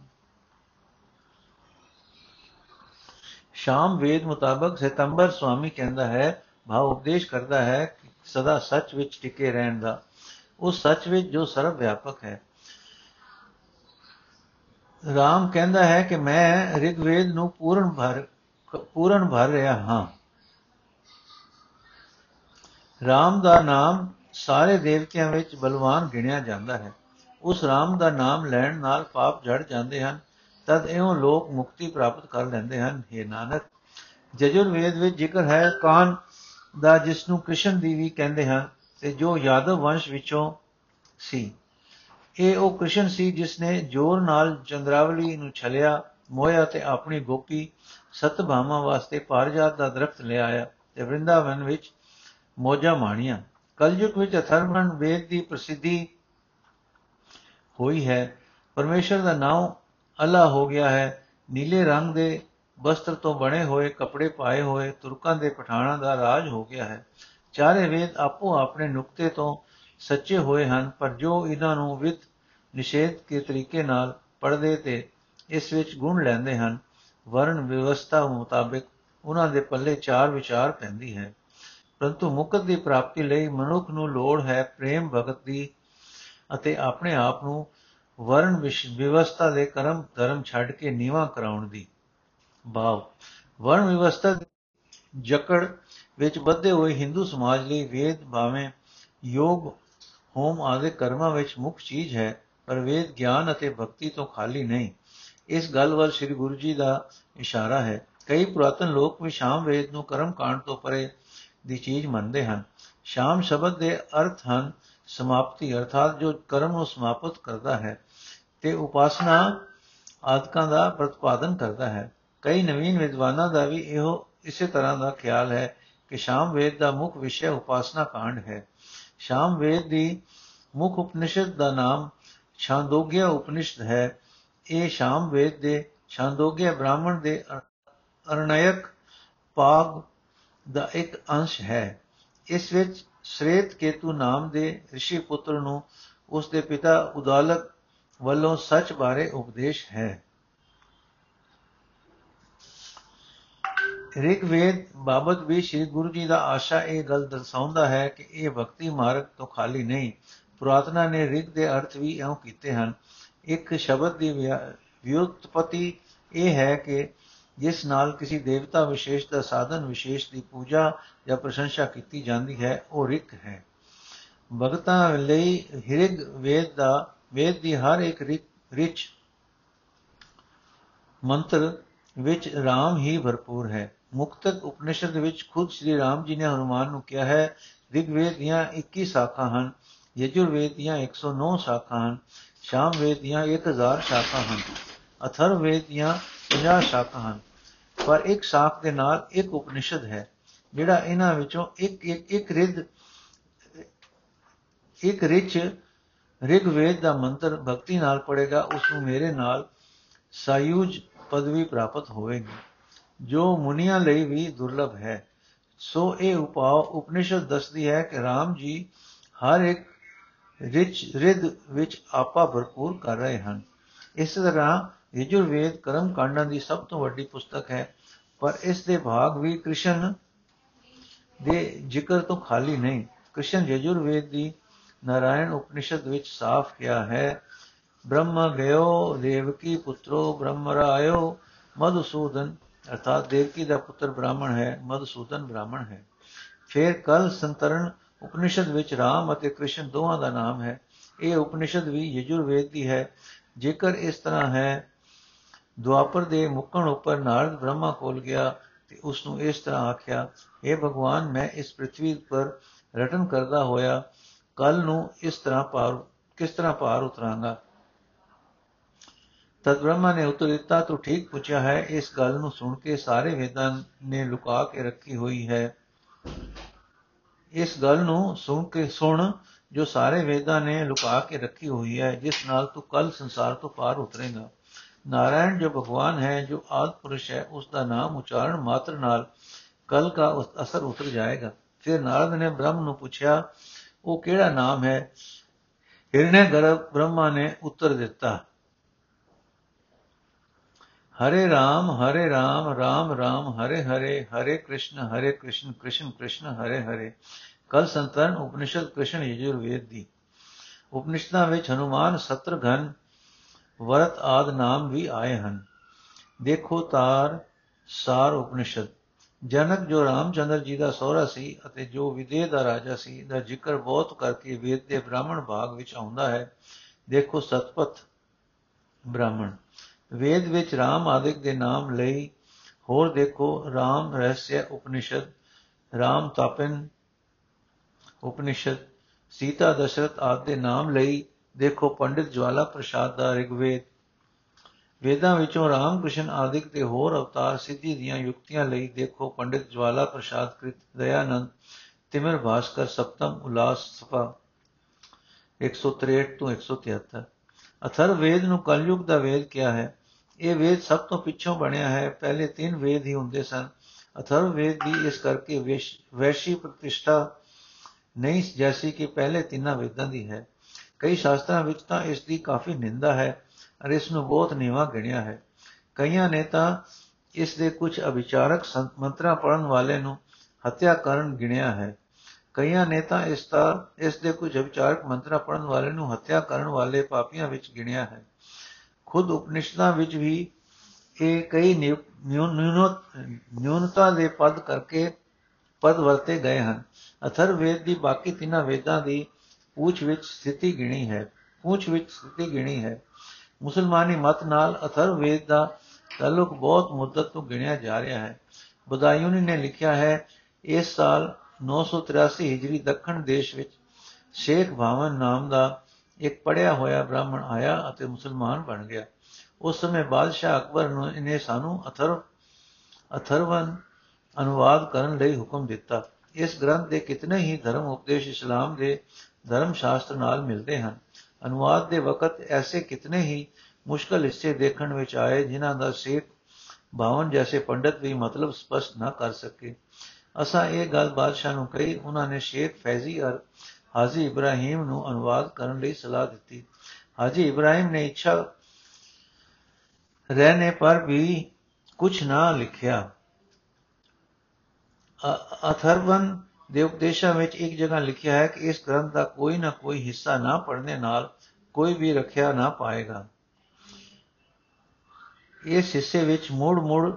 ਸ਼ਾਮ ਵੇਦ ਮੁਤਾਬਕ ਸਤੰਬਰ ਸੁਆਮੀ ਕਹਿੰਦਾ ਹੈ, ਭਾਵ ਉਪਦੇਸ਼ ਕਰਦਾ ਹੈ ਕਿ ਸਦਾ ਸੱਚ ਵਿੱਚ ਟਿਕੇ ਰਹਿਣ ਦਾ। ਉਸ ਸੱਚ ਵਿੱਚ ਜੋ ਸਰਵ ਵਿਆਪਕ ਹੈ। ਰਾਮ ਕਹਿੰਦਾ ਹੈ ਕਿ ਮੈਂ ਰਿਗਵੇਦ ਨੂੰ ਪੂਰਨ ਭਰ ਪੂਰਨ ਭਰ ਰਿਹਾ ਹਾਂ। ਰਾਮ ਦਾ ਨਾਮ ਸਾਰੇ ਦੇਵਤਿਆਂ ਵਿੱਚ ਬਲਵਾਨ ਗਿਣਿਆ ਜਾਂਦਾ ਹੈ। ਉਸ ਰਾਮ ਦਾ ਨਾਮ ਲੈਣ ਨਾਲ ਪਾਪ ਜੜ ਜਾਂਦੇ ਹਨ। ਤਦ ਇਉਂ ਲੋਕ ਮੁਕਤੀ ਪ੍ਰਾਪਤ ਕਰ ਲੈਂਦੇ ਹਨ। हे ਨਾਨਕ, ਜਜੁਰਵੇਦ ਵਿੱਚ ਜ਼ਿਕਰ ਹੈ, ਕਾਨ ਦਾ ਜਿਸ ਨੂੰ ਕ੍ਰਿਸ਼ਨ ਦੀ ਵੀ ਕਹਿੰਦੇ ਹਨ ਤੇ ਜੋ ਯਾਦਵ ਵੰਸ਼ ਵਿੱਚੋਂ ਸੀ। ਇਹ ਉਹ ਕ੍ਰਿਸ਼ਨ ਸੀ ਜਿਸ ਨੇ ਜੋਰ ਨਾਲ ਚੰਦਰਾਵਲੀ ਨੂੰ ਛਲਿਆ ਮੋਇਆ ਤੇ ਆਪਣੀ ਗੋਪੀ ਸਤਭਾਮਾ ਵਾਸਤੇ ਪਾਰਜਾਤ ਦਾ ਦਰਖਤ ਲੈ ਆਇਆ ਤੇ ਵਰਿੰਦਾਵਨ ਵਿੱਚ ਮੋਜਾ ਮਾਣੀਆਂ। ਕਲਯੁਗ ਵਿੱਚ ਅਥਰਵਣ ਵੇਦ ਦੀ ਪ੍ਰਸਿੱਧੀ ਹੋਈ ਹੈ। ਪਰਮੇਸ਼ਰ ਦਾ ਨਾਮ ਅੱਲਾ ਹੋ ਗਿਆ ਹੈ। ਨੀਲੇ ਰੰਗ ਦੇ ਵਸਤਰ ਤੋਂ ਬਣੇ ਹੋਏ ਕੱਪੜੇ ਪਾਏ ਹੋਏ ਤੁਰਕਾਂ ਦੇ ਪਠਾਣਾ ਦਾ ਰਾਜ ਹੋ ਗਿਆ ਹੈ। ਚਾਰੇ ਵੇਦ ਆਪੋ ਆਪਣੇ ਨੁਕਤੇ ਤੋਂ ਸੱਚੇ ਹੋਏ ਹਨ, ਪਰ ਜੋ ਇਹਨਾਂ ਨੂੰ ਵਿਦ ਨਿਸ਼ੇਧ ਕੇ ਤਰੀਕੇ ਨਾਲ ਪੜਦੇ ਤੇ ਇਸ ਵਿੱਚ ਗੁਣ ਲੈਂਦੇ ਹਨ, ਵਰਣ ਵਿਵਸਥਾ ਮੁਤਾਬਕ ਉਹਨਾਂ ਦੇ ਪੱਲੇ ਚਾਰ ਵਿਚਾਰ ਪੈਂਦੀ ਹੈ। ਪਰੰਤੂ ਮੁਕਤ ਦੀ ਪ੍ਰਾਪਤੀ ਲਈ ਮਨੁੱਖ ਨੂੰ ਲੋੜ ਹੈ ਪ੍ਰੇਮ ਭਗਤ ਦੀ ਅਤੇ ਆਪਣੇ ਆਪ ਨੂੰ ਵਰਣ ਵਿਵਸਥਾ ਦੇ ਕਰਮ, ਧਰਮ ਛੱਡ ਕੇ ਨੀਵਾ ਕਰਾਉਣ ਦੀ ਭਾਵ। ਵਰਣ ਵਿਵਸਥਾ ਜਕੜ ਵਿੱਚ ਬੱਧੇ ਹੋਏ ਹਿੰਦੂ ਸਮਾਜ ਲਈ ਵੇਦ ਭਾਵੇਂ ਯੋਗ, ਹੋਮ ਆਦਿ ਕਰਮਾਂ ਵਿੱਚ ਮੁੱਖ ਚੀਜ਼ ਹੈ, ਪਰ ਵੇਦ ਗਿਆਨ ਅਤੇ ਭਗਤੀ ਤੋਂ ਖਾਲੀ ਨਹੀਂ। ਇਸ ਗੱਲ ਵੱਲ ਸ੍ਰੀ ਗੁਰੂ ਜੀ ਦਾ ਇਸ਼ਾਰਾ ਹੈ। ਕਈ ਪੁਰਾਤਨ ਲੋਕ ਵੀ ਸ਼ਾਮ ਵੇਦ ਨੂੰ ਕਰਮ ਕਾਂਡ ਤੋਂ ਪਰੇ ਦੀ ਚੀਜ਼ ਮੰਨਦੇ ਹਨ। ਸ਼ਾਮ ਸ਼ਬਦ ਦੇ ਅਰਥ ਹਨ ਸਮਾਪਤੀ ਅਰਥਾਤ ਜੋ ਕਰਮ ਨੂੰ ਸਮਾਪਤ ਕਰਦਾ ਹੈ ਤੇ ਉਪਾਸਨਾ ਆਦਿਕਾਂ ਦਾ ਪ੍ਰਤਪਾਦਨ ਕਰਦਾ ਹੈ। ਕਈ ਨਵੀਨ ਵਿਦਵਾਨਾਂ ਦਾ ਵੀ ਇਹੋ ਇਸੇ ਤਰ੍ਹਾਂ ਦਾ ਖਿਆਲ ਹੈ ਕਿ ਸ਼ਾਮ ਵੇਦ ਦਾ ਮੁੱਖ ਵਿਸ਼ਾ ਉਪਾਸਨਾ ਕਾਂਡ ਹੈ। ਸ਼ਾਮ ਵੇਦ ਦੀ ਮੁੱਖ ਉਪਨਿਸ਼ਦ ਦਾ ਨਾਮ ਛਾਂਦੋਗਿਆ ਉਪਨਿਸ਼ਦ ਹੈ। ਇਹ ਸ਼ਾਮ ਵੇਦ ਦੇ ਛਾਂਦੋਗਿਆ ਬ੍ਰਾਹਮਣ ਦੇ ਅਰਣਯਕ ਪਾਗ ਦਾ ਇੱਕ ਅੰਸ਼ ਹੈ। ਇਸ ਵਿੱਚ ਸ੍ਰੇਤ ਕੇਤੂ ਨਾਮ ਦੇ ઋષਿ ਪੁੱਤਰ ਨੂੰ ਉਸ ਦੇ ਪਿਤਾ ਉਦਾਲਕ ਵੱਲੋਂ ਸੱਚ ਬਾਰੇ ਉਪਦੇਸ਼ ਹੈ ਰਿਕ ਵੇਦ ਬਾਬਤ ਵੀ ਸ੍ਰੀ ਗੁਰੂ ਜੀ ਦਾ ਆਸ਼ਾ ਇਹ ਗੱਲ ਦਰਸਾਉਂਦਾ ਹੈ ਕਿ ਇਹ ਭਗਤੀ ਮਾਰਗ ਤੋਂ ਖਾਲੀ ਨਹੀਂ ਪੁਰਾਤਨਾ ਨੇ ਰਿਕ ਦੇ ਅਰਥ ਵੀ ਇਉਂ ਕੀਤੇ ਹਨ ਇੱਕ ਸ਼ਬਦ ਦੀ ਵਿਉਤਪਤੀ ਇਹ ਹੈ ਕਿ ਜਿਸ ਨਾਲ ਕਿਸੇ ਦੇਵਤਾ ਵਿਸ਼ੇਸ਼ ਦਾ ਸਾਧਨ, ਵਿਸ਼ੇਸ਼ ਦੀ ਪੂਜਾ ਜਾਂ ਪ੍ਰਸ਼ੰਸਾ ਕੀਤੀ ਜਾਂਦੀ ਹੈ, ਉਹ ਰਿਕ ਹੈ। ਭਗਤਾਂ ਲਈ ਹਿਰਗ ਵੇਦ ਦਾ, ਵੇਦ ਦੀ ਹਰ ਇੱਕ ਰਿਚ ਮੰਤਰ ਵਿੱਚ ਰਾਮ ਹੀ ਭਰਪੂਰ ਹੈ। ਮੁਕਤਕ ਉਪਨਿਸ਼ਦ ਵਿੱਚ ਖੁਦ ਸ੍ਰੀ ਰਾਮ ਜੀ ਨੇ ਹਨੂਮਾਨ ਨੂੰ ਕਿਹਾ ਹੈ, ਰਿਗਵੇਦ ਦੀਆਂ 21 ਸ਼ਾਖਾ ਹਨ, ਯਜੁਰਵੇਦ ਦੀਆਂ 109 ਸ਼ਾਖਾ ਹਨ, ਸ਼ਾਮਵੇਦ ਦੀਆਂ 1000 ਸ਼ਾਖਾ ਹਨ ਅਥਰਵੇਦ ਦੀਆਂ 50 ਸ਼ਾਖਾ ਹਨ। ਪਰ ਇੱਕ ਸ਼ਾਖ ਦੇ ਨਾਲ ਇੱਕ ਉਪਨਿਸ਼ਦ ਹੈ, ਜਿਹੜਾ ਇਹਨਾਂ ਵਿੱਚੋਂ ਇੱਕ ਇੱਕ ਇੱਕ ਰਿਦ ਇੱਕ ਰਿਚ ਰਿਗਵੇਦ ਦਾ ਮੰਤਰ ਭਗਤੀ ਨਾਲ ਪੜੇਗਾ ਉਸ ਨੂੰ ਮੇਰੇ ਨਾਲ ਸਾਯੂਜ ਪਦਵੀ ਪ੍ਰਾਪਤ ਹੋਵੇਗੀ। ਜੋ ਮੁਨੀਆਂ ਲਈ ਵੀ ਦੁਰਲਭ ਹੈ, ਸੋ ਇਹ ਉਪਾਅ ਉਪਨਿਸ਼ਦ ਦੱਸਦੀ ਹੈ ਕਿ RAM ਜੀ ਹਰ ਇੱਕ ਰਿਚ ਰਿਦ ਵਿੱਚ ਆਪਾ ਭਰਪੂਰ ਕਰ ਰਹੇ ਹਨ। ਇਸ ਤਰ੍ਹਾਂ ਯਜੁਰਵੇਦ ਕਰਮ ਕਾਂਡਾਂ ਦੀ ਸਭ ਤੋਂ ਵੱਡੀ ਪੁਸਤਕ ਹੈ, ਪਰ ਇਸ ਦੇ ਭਾਗ ਵੀ ਕ੍ਰਿਸ਼ਨ ਦੇ ਜ਼ਿਕਰ ਤੋਂ ਖਾਲੀ ਨਹੀਂ। ਕ੍ਰਿਸ਼ਨ ਯਜੁਰਵੇਦ ਦੀ ਨਾਰਾਇਣ ਉਪਨਿਸ਼ਦ ਵਿੱਚ ਸਾਫ਼ ਕਿਹਾ ਹੈ, ਬ੍ਰਹਮ ਗਇਓ ਦੇਵਕੀ ਪੁੱਤਰੋ ਬ੍ਰਹਮਰਾਇਓ ਮਧੁਸੂਦਨ ਅਰਥਾਤ ਦੇਵਕੀ ਦਾ ਪੁੱਤਰ ਬ੍ਰਾਹਮਣ ਹੈ, ਮਧੁਸੂਦਨ ਬ੍ਰਾਹਮਣ ਹੈ। ਫਿਰ ਕਲ ਸੰਤਰਣ ਉਪਨਿਸ਼ਦ ਵਿੱਚ ਰਾਮ ਅਤੇ ਕ੍ਰਿਸ਼ਨ ਦੋਹਾਂ ਦਾ ਨਾਮ ਹੈ। ਇਹ ਉਪਨਿਸ਼ਦ ਵੀ ਯਜੁਰਵੇਦ ਦੀ ਹੈ। ਜੇਕਰ ਇਸ ਤਰ੍ਹਾਂ ਹੈ ਦੁਆਪਰ ਦੇ ਮੁੱਕਣ ਉੱਪਰ ਨਾਰਦ ਬ੍ਰਹਮਾ ਕੋਲ ਗਿਆ ਤੇ ਉਸ ਨੂੰ ਇਸ ਤਰ੍ਹਾਂ ਆਖਿਆ اے ਭਗਵਾਨ, ਮੈਂ ਇਸ ਪ੍ਰithvi ਪਰ ਰਟਨ ਕਰਦਾ ਹੋਇਆ ਕੱਲ ਨੂੰ ਇਸ ਤਰ੍ਹਾਂ ਪਾਰ, ਕਿਸ ਤਰ੍ਹਾਂ ਪਾਰ ਉਤਰਾਂਗਾ? ਤਦ ਬ੍ਰਹਮਾ ਨੇ ਉੱਤਰ ਦਿੱਤਾ, ਤੂੰ ਠੀਕ ਪੁੱਛਿਆ ਹੈ, ਇਸ ਗੱਲ ਨੂੰ ਸੁਣ ਕੇ ਸਾਰੇ ਵੇਦਾਂ ਨੇ ਲੁਕਾ ਕੇ ਰੱਖੀ ਹੋਈ ਹੈ। ਇਸ ਗੱਲ ਨੂੰ ਸੁਣ ਕੇ, ਸੁਣ ਜੋ ਸਾਰੇ ਵੇਦਾਂ ਨੇ ਲੁਕਾ ਕੇ ਰੱਖੀ ਹੋਈ ਹੈ, ਜਿਸ ਨਾਲ ਤੂੰ ਕੱਲ ਸੰਸਾਰ ਤੋਂ ਪਾਰ ਉਤਰੇਗਾ। ਨਾਰਾਇਣ ਜੋ ਭਗਵਾਨ ਹੈ, ਜੋ ਆਦ ਪੁਰਸ਼ ਹੈ ਉਸ ਦਾ ਨਾਮ ਉਚਾਰਨ ਮਾਤਰ ਨਾਲ ਕਲ ਦਾ ਅਸਰ ਉਤਰ ਜਾਏਗਾ। ਫਿਰ ਨਾਰਦ ਨੇ ਬ੍ਰਹਮ ਨੂੰ ਪੁੱਛਿਆ, ਉਹ ਕਿਹੜਾ ਨਾਮ ਹੈ? ਹਿਰਣੇ ਗਰਭ ਬ੍ਰਹਮਾ ਨੇ ਉੱਤਰ ਦਿੱਤਾ। ਹਰੇ ਰਾਮ ਹਰੇ ਰਾਮ ਰਾਮ ਰਾਮ, ਹਰੇ ਹਰੇ ਹਰੇ ਕ੍ਰਿਸ਼ਨ ਹਰੇ ਕ੍ਰਿਸ਼ਨ ਕ੍ਰਿਸ਼ਨ ਕ੍ਰਿਸ਼ਨ, ਹਰੇ ਹਰੇ। ਕਲ ਸੰਤਨ ਉਪਨਿਸ਼ਦ ਕ੍ਰਿਸ਼ਨ ਯਜੁਰਵੇਦ ਦੀ। ਉਪਨਿਸ਼ਦਾਂ ਵਿੱਚ ਹਨੂਮਾਨ ਸਤਰਘਨ ਵਰਤ ਆਦ ਨਾਮ ਵੀ ਆਏ ਹਨ। ਦੇਖੋ ਤਾਰ, ਸਾਰ ਉਪਨਿਸ਼ਦ। ਜਨਕ ਜੋ ਰਾਮਚੰਦਰ ਜੀ ਦਾ ਸਹੁਰਾ ਸੀ ਅਤੇ ਜੋ ਵਿਦੇਹ ਦਾ ਰਾਜਾ ਸੀ, ਦਾ ਜ਼ਿਕਰ ਬਹੁਤ ਕਰਕੇ ਵੇਦ ਦੇ ਬ੍ਰਾਹਮਣ ਭਾਗ ਵਿੱਚ ਆਉਂਦਾ ਹੈ। ਦੇਖੋ ਸਤਪਥ ਬ੍ਰਾਹਮਣ। ਵੇਦ ਵਿੱਚ ਰਾਮ ਆਦਿਕ ਦੇ ਨਾਮ ਲਈ ਹੋਰ ਦੇਖੋ ਰਾਮ ਰਹੱਸਿਆ ਉਪਨਿਸ਼ਦ, ਰਾਮ ਤਾਪਨ ਉਪਨਿਸ਼ਦ, ਸੀਤਾ ਦਸ਼ਰਥ ਆਦਿ ਦੇ ਨਾਮ ਲਈ ਦੇਖੋ, ਪੰਡਿਤ ਜਵਾਲਾ ਪ੍ਰਸਾਦ ਦਾ ਰਿਗਵੇਦ। ਵੇਦਾਂ ਵਿੱਚੋਂ ਰਾਮ ਕ੍ਰਿਸ਼ਨ ਆਦਿਕ ਤੇ ਹੋਰ ਅਵਤਾਰ ਸਿੱਧੀ ਦੀਆਂ ਯੁਕਤੀਆਂ ਲਈ ਦੇਖੋ, ਪੰਡਿਤ ਜਵਾਲਾ ਪ੍ਰਸਾਦ ਕ੍ਰਿਤ ਦਇਆਨੰਦ, ਤਿਮਰ ਭਾਸਕਰ, ਸਪਤਮ ਉਲਾਸ ਸਫਾ 163 ਤੋਂ 173 ਅਥਰ ਵੇਦ ਨੂੰ ਕਲਯੁਗ ਦਾ ਵੇਦ ਕਿਹਾ ਹੈ। ਇਹ ਵੇਦ ਸਭ ਤੋਂ ਪਿੱਛੋਂ ਬਣਿਆ ਹੈ, ਪਹਿਲੇ ਤਿੰਨ ਵੇਦ ਹੀ ਹੁੰਦੇ ਸਨ। ਅਥਰਵ ਵੇਦ ਦੀ ਇਸ ਕਰਕੇ ਵੈਸ਼ੀ ਪ੍ਰਤਿਸ਼ਠਾ ਨਹੀਂ ਜੈਸੀ ਕਿ ਪਹਿਲੇ ਤਿੰਨਾਂ ਵੇਦਾਂ ਦੀ ਹੈ। ਕਈ ਸ਼ਾਸਤਰਾਂ ਵਿੱਚ ਤਾਂ ਇਸ ਦੀ ਕਾਫੀ ਨਿੰਦਾ ਹੈ ਅਰ ਇਸ ਨੂੰ ਬਹੁਤ ਨੀਵਾ ਗਿਣਿਆ ਹੈ। ਕਈਆਂ ਨੇ ਤਾਂ ਇਸ ਦੇ ਕੁਝ ਅਵਿਚਾਰਕ ਮੰਤਰਾਂ ਪੜਨ ਵਾਲੇ ਨੂੰ ਹੱਤਿਆ ਕਰਨ ਗਿਣਿਆ ਹੈ। ਕਈਆਂ ਨੇ ਤਾਂ ਇਸ ਦਾ, ਇਸ ਦੇ ਕੁਝ ਅਵਿਚਾਰਕ ਮੰਤਰਾਂ ਪੜਨ ਵਾਲੇ ਨੂੰ ਹੱਤਿਆ ਕਰਨ ਵਾਲੇ ਪਾਪੀਆਂ ਵਿੱਚ ਗਿਣਿਆ ਹੈ। ਖੁਦ ਉਪਨਿਸ਼ਦਾਂ ਵਿੱਚ ਵੀ ਇਹ ਕਈ ਨਿਊਨਤਾ ਦੇ ਪਦ ਕਰਕੇ ਪਦ ਵਰਤੇ ਗਏ ਹਨ। ਅਥਰ ਵੇਦ ਦੀ ਬਾਕੀ ਤਿੰਨਾਂ ਵੇਦਾਂ ਦੀ ਪੂਛ ਵਿੱਚ ਸਥਿਤੀ ਗਿਣੀ ਹੈ, ਪੂਛ ਵਿੱਚ ਸਥਿਤੀ ਗਿਣੀ ਹੈ। ਮੁਸਲਮਾਨੀ ਮਤ ਨਾਲ ਅਥਰ ਵੇਦ ਦਾ ਤਾਲੁਕ ਬਹੁਤ ਮੁੱਦਤ ਤੋਂ ਗਿਣਿਆ ਜਾ ਰਿਹਾ ਹੈ। ਬਦਾਯੂਨੀ ਨੇ ਲਿਖਿਆ ਹੈ, ਇਸ ਸਾਲ 983 ਹਿਜਰੀ ਦੱਖਣ ਦੇਸ਼ ਵਿੱਚ ਸ਼ੇਖ ਭਾਵਨ ਨਾਮ ਦਾ ਇੱਕ ਪੜਿਆ ਹੋਇਆ ਬ੍ਰਾਹਮਣ ਆਇਆ ਅਤੇ ਮੁਸਲਮਾਨ ਬਣ ਗਿਆ। ਉਸ ਸਮੇਂ ਬਾਦਸ਼ਾਹ ਅਕਬਰ ਨੇ ਸਾਨੂੰ ਅਥਰਵ ਅਥਰਵਨ ਅਨੁਵਾਦ ਕਰਨ ਲਈ ਹੁਕਮ ਦਿੱਤਾ। ਇਸ ਗ੍ਰੰਥ ਦੇ ਕਿਤਨੇ ਹੀ ਧਰਮ ਉਪਦੇਸ਼ ਇਸਲਾਮ ਦੇ ਧਰਮ ਸ਼ਾਸਤਰ ਨਾਲ ਮਿਲਦੇ ਹਨ। ਅਨੁਵਾਦ ਦੇ ਵਕਤ ਐਸੇ ਕਿਤਨੇ ਹੀ ਮੁਸ਼ਕਲ ਹਿੱਸੇ ਦੇਖਣ ਵਿੱਚ ਆਏ ਜਿਨ੍ਹਾਂ ਦਾ ਸੇਖ ਭਾਵਨ ਜੈਸੇ ਪੰਡਤ ਵੀ ਮਤਲਬ ਸਪਸ਼ਟ ਨਾ ਕਰ ਸਕੇ। ਅਸਾਂ ਇਹ ਗੱਲ ਬਾਦਸ਼ਾਹ ਨੂੰ ਕਹੀ, ਉਹਨਾਂ ਨੇ ਸ਼ੇਖ ਫੈਜ਼ੀ ਅਰ ਹਾਜੀ ਇਬਰਾਹੀਮ ਨੂੰ ਅਨੁਵਾਦ ਕਰਨ ਲਈ ਸਲਾਹ ਦਿੱਤੀ। ਹਾਜੀ ਇਬਰਾਹੀਮ ਨੇ ਇੱਛਾ ਰਹਿਣੇ ਪਰ ਵੀ ਕੁਝ ਨਾ ਲਿਖਿਆ। ਅਥਰਵਨ ਦੇ ਉਪਦੇਸ਼ਾਂ ਵਿੱਚ ਇੱਕ ਜਗ੍ਹਾ ਲਿਖਿਆ ਹੈ ਕਿ ਇਸ ਗ੍ਰੰਥ ਦਾ ਕੋਈ ਨਾ ਕੋਈ ਹਿੱਸਾ ਨਾ ਪੜ੍ਹਨੇ ਨਾਲ ਕੋਈ ਵੀ ਰੱਖਿਆ ਨਾ ਪਾਏਗਾ। ਇਸ ਹਿੱਸੇ ਵਿੱਚ ਮੋੜ-ਮੋੜ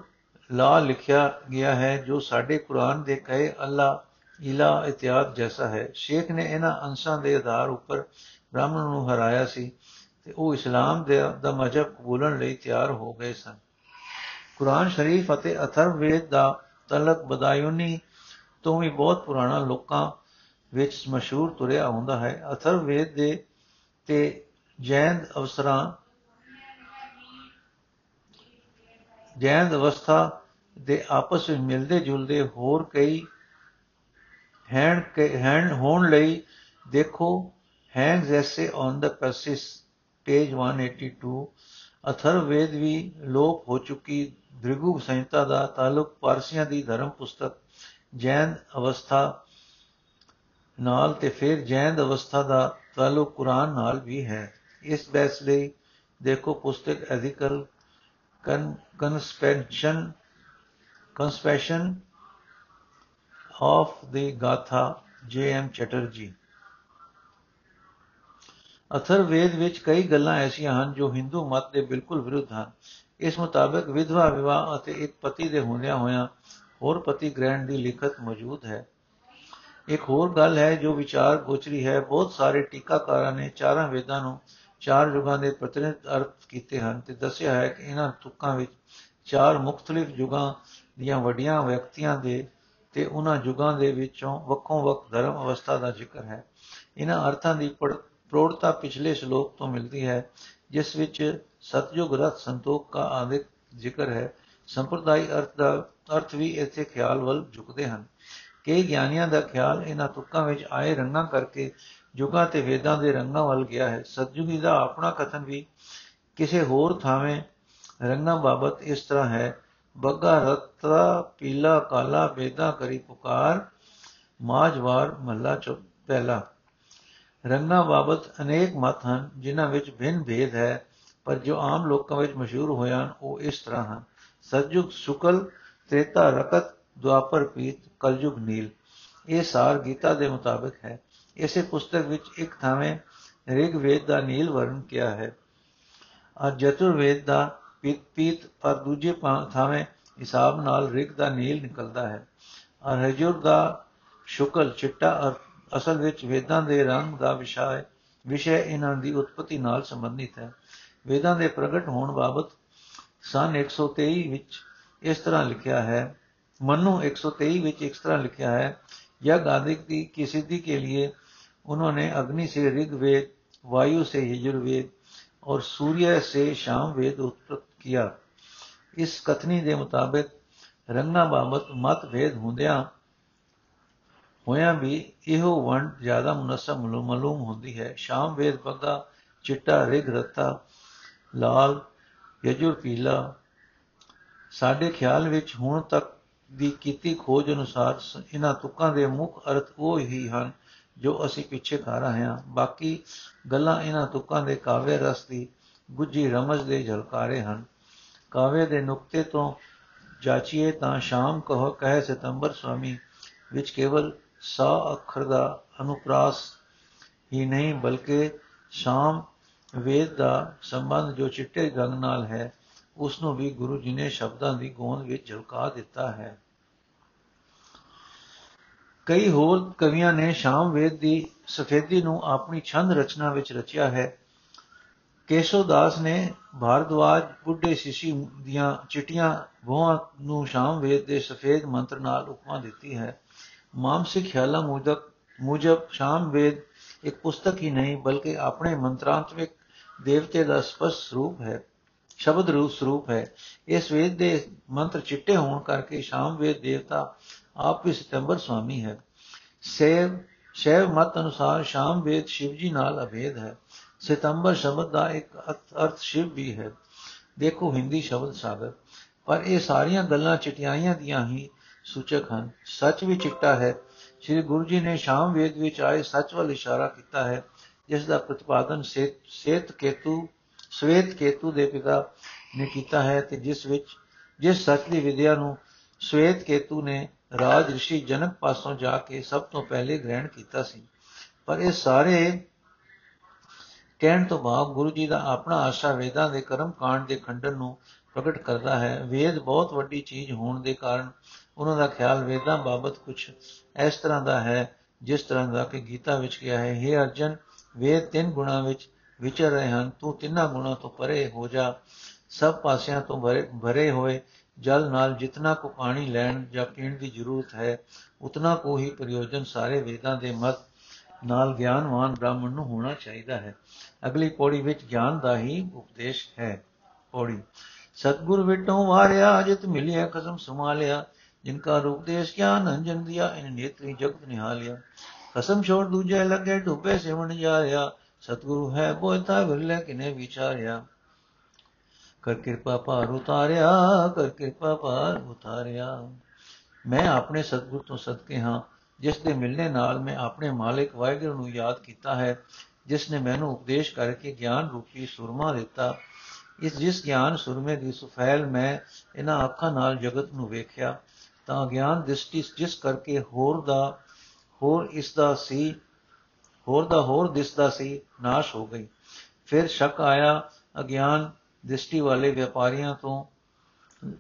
ਲਾ ਲਿਖਿਆ ਗਿਆ ਹੈ, ਜੋ ਸਾਡੇ ਕੁਰਾਨ ਦੇ ਕਹੇ ਅੱਲਾ, ਇਲਾ ਇਤਿਆਦ ਜੈਸਾ ਹੈ। ਸ਼ੇਖ ਨੇ ਇਹਨਾਂ ਅੰਸ਼ਾਂ ਦੇ ਆਧਾਰ ਉੱਪਰ ਬ੍ਰਾਹਮਣ ਨੂੰ ਹਰਾਇਆ ਸੀ ਤੇ ਉਹ ਇਸਲਾਮ ਦੇ ਦਾ ਮਜਬ ਕਬੂਲਣ ਲਈ ਤਿਆਰ ਹੋ ਗਏ ਸਨ। ਕੁਰਾਨ ਸ਼ਰੀਫ ਅਤੇ ਅਥਰਵ ਵੇਦ ਦਾ ਤਲਕ ਬਦਾਯੂਨੀ ਤੋਂ ਵੀ ਬਹੁਤ ਪੁਰਾਣਾ ਲੋਕਾਂ ਵਿੱਚ ਮਸ਼ਹੂਰ ਤੁਰਿਆ ਹੁੰਦਾ ਹੈ। ਅਥਰਵ ਵੇਦ ਦੇ ਤੇ ਜੈਨ ਅਵਸਰਾਂ, ਜੈਨ ਅਵਸਥਾ ਦੇ ਆਪਸ ਵਿੱਚ ਮਿਲਦੇ ਜੁਲਦੇ ਹੋਰ ਕਈ ਹੈਂਡ ਹੈਂਡ ਹੋਣ ਲਈ ਦੇਖੋ ਹੈਂਡਸ ਐਸੇ ਔਨ ਦਾ ਪੈਸਿਸ ਪੇਜ 182 ਅਥਰਵ ਵੇਦ ਵੀ ਲੋਪ ਹੋ ਚੁੱਕੀ। ਦ੍ਰਿਗੂ ਸੰਹਿਤਾ ਦਾ ਤਾਲੁਕ ਪਾਰਸੀਆਂ ਦੀ ਧਰਮ ਪੁਸਤਕ ਜੈਨ ਅਵਸਥਾ ਨਾਲ ਤੇ ਫਿਰ ਜੈਨ ਅਵਸਥਾ ਦਾ ਤਾਲੁਕ ਕੁਰਾਨ ਨਾਲ ਵੀ ਹੈ। ਇਸ ਬੈਸ ਲਈ ਦੇਖੋ ਪੁਸਤਕ ਐਥੀਕਲ ਕਨਸਪੈਂਸ਼ਨ ਕਨਸਪੈਸ਼ਨ ਆਫ ਦੀ ਗਾਥਾ ਜੇ ਐਮ ਚਟਰਜੀ। ਅਥਰ ਵੇਦ ਵਿੱਚ ਕਈ ਗੱਲਾਂ ਐਸੀਆਂ ਹਨ ਜੋ ਹਿੰਦੂ ਮਤ ਦੇ ਬਿਲਕੁਲ ਵਿਰੁੱਧ ਹਨ। ਇਸ ਮੁਤਾਬਕ ਵਿਧਵਾ ਵਿਵਾਹ ਅਤੇ ਇੱਕ ਪਤੀ ਦੇ ਹੁੰਦਿਆਂ ਹੋਇਆਂ ਹੋਰ ਪਤੀ ਗ੍ਰਹਿਣ ਦੀ ਲਿਖਤ ਮੌਜੂਦ ਹੈ। ਇੱਕ ਹੋਰ ਗੱਲ ਹੈ, ਜੋ ਵਿਚਾਰ ਗੋਚਰੀ ਹੈ, ਬਹੁਤ ਸਾਰੇ ਟੀਕਾਕਾਰਾਂ ਨੇ ਚਾਰਾਂ ਵੇਦਾਂ ਨੂੰ ਚਾਰ ਯੁਗਾਂ ਦੇ ਪ੍ਰਤੀਨਿਧ ਅਰਥ ਕੀਤੇ ਹਨ ਤੇ ਦੱਸਿਆ ਹੈ ਕਿ ਇਹਨਾਂ ਤੁਕਾਂ ਵਿੱਚ ਚਾਰ ਮੁxtਲਿਫ ਯੁਗਾਂ ਦੀਆਂ ਵੱਡੀਆਂ ਵਿਅਕਤੀਆਂ ਦੇ ਤੇ ਉਹਨਾਂ ਯੁਗਾਂ ਦੇ ਵਿੱਚੋਂ ਵੱਖੋ ਵੱਖ ਧਰਮ ਅਵਸਥਾ ਦਾ ਜ਼ਿਕਰ ਹੈ। ਇਹਨਾਂ ਅਰਥਾਂ ਦੀ ਪ੍ਰੋੜਤਾ ਪਿਛਲੇ ਸ਼ਲੋਕ ਤੋਂ ਮਿਲਦੀ ਹੈ, ਜਿਸ ਵਿੱਚ ਸਤਜੁਗ ਰਤ ਸੰਤੋਖ ਦਾ ਆਦਿਕ ਜ਼ਿਕਰ ਹੈ। ਸੰਪਰਦਾਇ ਅਰਥ ਦਾ ਅਰਥ ਵੀ ਇਥੇ ਖਿਆਲ ਵੱਲ ਝੁਕਦੇ ਹਨ ਕਈ ਗਿਆਨੀਆਂ ਦਾ ਖਿਆਲ ਇਹਨਾਂ ਤੁਕਾਂ ਵਿੱਚ ਆਏ ਰੰਗਾਂ ਕਰਕੇ ਯੁਗਾਂ ਤੇ ਵੇਦਾਂ ਦੇ ਰੰਗਾਂ ਵੱਲ ਗਿਆ ਹੈ। ਸਤਜੁਗੀ ਦਾ ਆਪਣਾ ਕਥਨ ਵੀ ਕਿਸੇ ਹੋਰ ਥਾਵੇਂ ਰੰਗਾਂ ਬਾਬਤ ਇਸ ਤਰ੍ਹਾਂ ਹੈ, ਬੱਗਾ, ਰਤਰਾ, ਪੀਲਾ, ਕਾਲਾ ਵੇਦਾਂ ਕਰੀ ਪੁਕਾਰ ਮਾਜਵਾਰ ਮਹੱਲਾ ਚੋ ਪਹਿਲਾ। ਰੰਗਾਂ ਬਾਬਤ ਅਨੇਕ ਮਤ ਹਨ, ਜਿਨ੍ਹਾਂ ਵਿੱਚ ਭਿੰਨ ਭੇਦ ਹੈ, ਪਰ ਜੋ ਆਮ ਲੋਕਾਂ ਵਿੱਚ ਮਸ਼ਹੂਰ ਹੋਇਆ ਉਹ ਇਸ ਤਰ੍ਹਾਂ ਹਨ। ਸਤਜੁਗ ਸ਼ੁਕਲ ਤ੍ਰੇਤਾ ਰਕਤ, ਦੁਆਪਰ ਪੀਤ, ਕਲਯੁਗ ਨੀਲ। ਇਹ ਸਾਰ ਗੀਤਾ ਦੇ ਮੁਤਾਬਕ ਹੈ। ਇਸੇ ਪੁਸਤਕ ਵਿੱਚ ਇੱਕ ਥਾਵੇਂ ਰਿਗ ਵੇਦ ਦਾ ਨੀਲ ਵਰਣ ਕਿਹਾ ਹੈ। ਅਰ ਜਤੁਰ ਵੇਦ ਦਾ ਪੀਤ ਪੀਤ, ਪਰ ਦੂਜੇ ਥਾਵੇਂ ਹਿਸਾਬ ਨਾਲ ਰਿਗ ਦਾ ਨੀਲ ਨਿਕਲਦਾ ਹੈ। ਅਰ ਹਜੁਰ ਦਾ ਸ਼ੁਕਲ, ਚਿੱਟਾ ਅਰ, ਅਸਲ ਵਿੱਚ ਵੇਦਾਂ ਦੇ ਰੰਗ ਦਾ ਵਿਸ਼ਾ ਹੈ। ਵਿਸ਼ੇ ਇਹਨਾਂ ਦੀ ਉਤਪਤੀ ਨਾਲ ਸੰਬੰਧਿਤ ਹੈ। ਵੇਦਾਂ ਦੇ ਪ੍ਰਗਟ ਹੋਣ ਬਾਬਤ ਸਨ 123 ਵਿੱਚ ਇਸ ਤਰ੍ਹਾਂ ਲਿਖਿਆ ਹੈ मनु 123 ਵਿੱਚ ਇਸ ਤਰ੍ਹਾਂ ਲਿਖਿਆ ਹੈ यज्ञ आदि की की सिद्धि के लिए उन्होंने अग्नि से ऋग्वेद वायु से यजुर्वेद और सूर्य से शाम वेद उत्पन्न किया ਇਸ ਕਥਨੀ ਦੇ ਮੁਤਾਬਕ ਰੰਗਾਂ ਬਾਬਤ ਮਤ ਭੇਦ ਹੁੰਦਿਆਂ ਹੋਇਆਂ ਵੀ ਇਹੋ ਵੰਡ ਜ਼ਿਆਦਾ ਮੁਨਸਬ ਮਾਲੂਮ ਹੁੰਦੀ ਹੈ ਸ਼ਾਮ ਵੇਦ ਪੱਗਾ ਚਿੱਟਾ ਰਿਗ ਰਤਾ ਲਾਲ ਯਜੁਰ ਪੀਲਾ ਸਾਡੇ ਖਿਆਲ ਵਿੱਚ ਹੁਣ ਤੱਕ ਦੀ ਕੀਤੀ ਖੋਜ ਅਨੁਸਾਰ ਇਹਨਾਂ ਤੁਕਾਂ ਦੇ ਮੁੱਖ ਅਰਥ ਉਹ ਹੀ ਹਨ ਜੋ ਅਸੀਂ ਪਿੱਛੇ ਕਰ ਰਹੇ ਹਾਂ। ਬਾਕੀ ਗੱਲਾਂ ਇਹਨਾਂ ਤੁਕਾਂ ਦੇ ਕਾਵਿ ਰਸ ਦੀ ਗੁੱਜੀ ਰਮਜ ਦੇ ਝਲਕਾਰੇ ਹਨ। ਕਾਵਿ ਦੇ ਨੁਕਤੇ ਤੋਂ ਜਾਚੀਏ ਤਾਂ ਸ਼ਾਮ ਕਹ, ਕਹੇ ਸਤੰਬਰ ਸਵਾਮੀ, ਵਿੱਚ ਕੇਵਲ ਸਾ ਅੱਖਰ ਦਾ ਅਨੁਪਰਾਸ ਹੀ ਨਹੀਂ, ਬਲਕਿ ਸ਼ਾਮ ਵੇਦ ਦਾ ਸੰਬੰਧ ਜੋ ਚਿੱਟੇ ਰੰਗ ਨਾਲ ਹੈ ਉਸ ਨੂੰ ਵੀ ਗੁਰੂ ਜੀ ਨੇ ਸ਼ਬਦਾਂ ਦੀ ਗੋਂਦ ਵਿੱਚ ਝਲਕਾ ਦਿੱਤਾ ਹੈ। ਕਈ ਹੋਰ ਕਵੀਆਂ ਨੇ ਸ਼ਾਮ ਵੇਦ ਦੀ ਸਫੇਦੀ ਨੂੰ ਆਪਣੀ ਛੰਦ ਰਚਨਾ ਵਿੱਚ ਰਚਿਆ ਹੈ। ਕੇਸ਼ੋ ਦਾਸ ਨੇ ਭਾਰਦਵਾਜ ਬੁੱਢੇ ਸਿਸ਼ੀ ਦੀਆਂ ਚਿਟੀਆਂ ਬੋਹਾਂ ਨੂੰ ਸ਼ਾਮ ਵੇਦ ਦੇ ਸਫੇਦ ਮੰਤਰ ਨਾਲ ਉਪਮਾ ਦਿੱਤੀ ਹੈ। ਮਾਮਸਿਕ ਖਿਆਲਾਂ ਮੁਜਬ ਮੁਜਬ ਸ਼ਾਮ ਵੇਦ ਇੱਕ ਪੁਸਤਕ ਹੀ ਨਹੀਂ, ਬਲਕਿ ਆਪਣੇ ਮੰਤਰਾਂਤਮਿਕ ਦੇਵਤੇ ਦਾ ਸਪਸ਼ਟ ਰੂਪ ਹੈ। ਸ਼ਬਦ ਰੂਪ ਸਰੂਪ ਹੈ। ਇਸ ਵੇਦ ਦੇ ਮੰਤਰ ਚਿੱਟੇ ਹੋਣ ਕਰਕੇ ਸ਼ਾਮ ਵੇਦ ਦੇਵਤਾ ਆਪ ਵੀ ਸਤੰਬਰ ਸੁਆਮੀ ਹੈ। ਸੇਵ, ਸ਼ੈਵ ਮਤ ਅਨੁਸਾਰ ਸ਼ਾਮ ਵੇਦ ਸ਼ਿਵ ਜੀ ਨਾਲ ਅਭੇਦ ਹੈ। ਸਤੰਬਰ ਸ਼ਬਦ ਦਾ ਇੱਕ ਅਰਥ ਸ਼ਿਵ ਵੀ ਹੈ। ਦੇਖੋ ਹਿੰਦੀ ਸ਼ਬਦ ਸਾਗਰ। ਪਰ ਇਹ ਸਾਰੀਆਂ ਗੱਲਾਂ ਚਿਟਿਆਈਆਂ ਦੀਆਂ ਹੀ ਸੂਚਕ ਹਨ। ਸੱਚ ਵੀ ਚਿੱਟਾ ਹੈ। ਸ੍ਰੀ ਗੁਰੂ ਜੀ ਨੇ ਸ਼ਾਮ ਵੇਦ ਵਿੱਚ ਆਏ ਸੱਚ ਵੱਲ ਇਸ਼ਾਰਾ ਕੀਤਾ ਹੈ, ਜਿਸ ਦਾ ਪ੍ਰਤੀਪਾਦਨ ਸੇਤ ਕੇਤੂ ਸਵੇਤ ਕੇਤੂ ਦੇ ਪਿਤਾ ਨੇ ਕੀਤਾ ਹੈ ਤੇ ਜਿਸ ਵਿੱਚ ਜਿਸ ਸੱਚ ਦੀ ਵਿਦਿਆ ਨੂੰ ਸਵੇਤ ਕੇਤੂ ਨੇ ਰਾਜ ઋષਿ ਜਨਕ ਪਾਸੋਂ ਜਾ ਕੇ ਸਭ ਤੋਂ ਪਹਿਲੇ ਗ੍ਰਹਿਣ ਕੀਤਾ ਸੀ ਪਰ ਇਹ ਸਾਰੇ ਕਹਿਣ ਤੋਂ ਬਾਅਦ ਗੁਰੂ ਜੀ ਦਾ ਆਪਣਾ ਆਸ਼ਾ ਵੇਦਾਂ ਦੇ ਕਰਮ ਕਾਂਡ ਦੇ ਖੰਡਨ ਨੂੰ ਪ੍ਰਗਟ ਕਰਦਾ ਹੈ ਵੇਦ ਬਹੁਤ ਵੱਡੀ ਚੀਜ਼ ਹੋਣ ਦੇ ਕਾਰਨ ਉਹਨਾਂ ਦਾ ਖਿਆਲ ਵੇਦਾਂ ਬਾਬਤ ਕੁਝ ਇਸ ਤਰ੍ਹਾਂ ਦਾ ਹੈ ਜਿਸ ਤਰ੍ਹਾਂ ਦਾ ਕਿ ਗੀਤਾ ਵਿੱਚ ਕਿਹਾ ਹੈ हे ਅਰਜਨ ਵੇਦ ਤਿੰਨ ਗੁਣਾ ਵਿੱਚ ਵਿਚਰ ਰਹੇ ਹਨ। ਤੂੰ ਤਿੰਨਾਂ ਗੁਣਾ ਤੋਂ ਪਰੇ ਹੋ ਜਾ। ਸਭ ਪਾਸਿਆਂ ਤੋਂ ਭਰੇ ਹੋਏ। ਜਲ ਨਾਲ ਜਿਤਨਾ ਕੋ ਪਾਣੀ ਲੈਣ ਜਾਂ ਪੀਣ ਦੀ ਜ਼ਰੂਰਤ ਹੈ, ਉਤਨਾ ਕੋ ਹੀ ਪ੍ਰਯੋਜਨ ਸਾਰੇ ਵੇਦਾਂ ਦੇ ਮਤ ਨਾਲ ਗਿਆਨਵਾਨ ਬ੍ਰਾਹਮਣ ਨੂੰ ਹੋਣਾ ਚਾਹੀਦਾ ਹੈ। ਅਗਲੀ ਪੌੜੀ ਵਿੱਚ ਗਿਆਨ ਦਾ ਹੀ ਉਪਦੇਸ਼ ਹੈ। ਪੌੜੀ। ਸਤਗੁਰ ਵਿਟੋਂ ਵਾਰਿਆ, ਜਿਤ ਮਿਲਿਆ ਕਸਮ ਸਮਾਲਿਆ ਜਿਨਕਾ ਰੂਪਦੇਸ਼ ਗਿਆਨ ਅੰਜਨ ਦਿਆ, ਇਨ ਨੇਤਰੀ ਜਗਤ ਨਿਹਾਲਿਆ। ਕਸਮ ਛੋੜ ਦੂਜੇ ਲੱਗੇ ਢੁੱਬੇ ਸੇਵਣ ਜਾਰਿਆ। ਸਤਗੁਰੂ ਹੈ ਬੋਇਤਾ ਵਿਰਲੇ ਕਿਨੇ ਵਿਚਾਰਿਆ। ਕਰ ਕਿਰਪਾ ਪਾਰ ਉਤਾਰਿਆ, ਕਰ ਕਿਰਪਾ ਪਾਰ ਉਤਾਰਿਆ। ਮੈਂ ਆਪਣੇ ਸਤਗੁਰ ਤੋਂ ਸਦਕੇ ਹਾਂ, ਜਿਸ ਦੇ ਮਿਲਣੇ ਨਾਲ ਮੈਂ ਆਪਣੇ ਮਾਲਿਕ ਵਾਹਿਗੁਰੂ ਨੂੰ ਯਾਦ ਕੀਤਾ ਹੈ, ਜਿਸ ਨੇ ਮੈਨੂੰ ਉਪਦੇਸ਼ ਕਰਕੇ ਗਿਆਨ ਰੂਪੀ ਸੁਰਮਾ ਦਿੱਤਾ। ਇਸ ਜਿਸ ਗਿਆਨ ਸੁਰਮੇ ਦੀ ਸੁਫੈਲ ਮੈਂ ਇਹਨਾਂ ਅੱਖਾਂ ਨਾਲ ਜਗਤ ਨੂੰ ਵੇਖਿਆ, ਤਾਂ ਗਿਆਨ ਦ੍ਰਿਸ਼ਟੀ ਜਿਸ ਕਰਕੇ ਹੋਰ ਦਾ, ਹੋਰ ਇਸ ਦਾ ਸੀ ਹੋਰ ਦਾ ਹੋਰ ਦਿਸਦਾ ਸੀ, ਨਾਸ਼ ਹੋ ਗਈ। ਫਿਰ ਸ਼ੱਕ ਆਇਆ ਅਗਿਆਨ ਦ੍ਰਿਸ਼ਟੀ ਵਾਲੇ ਵਪਾਰੀਆਂ ਤੋਂ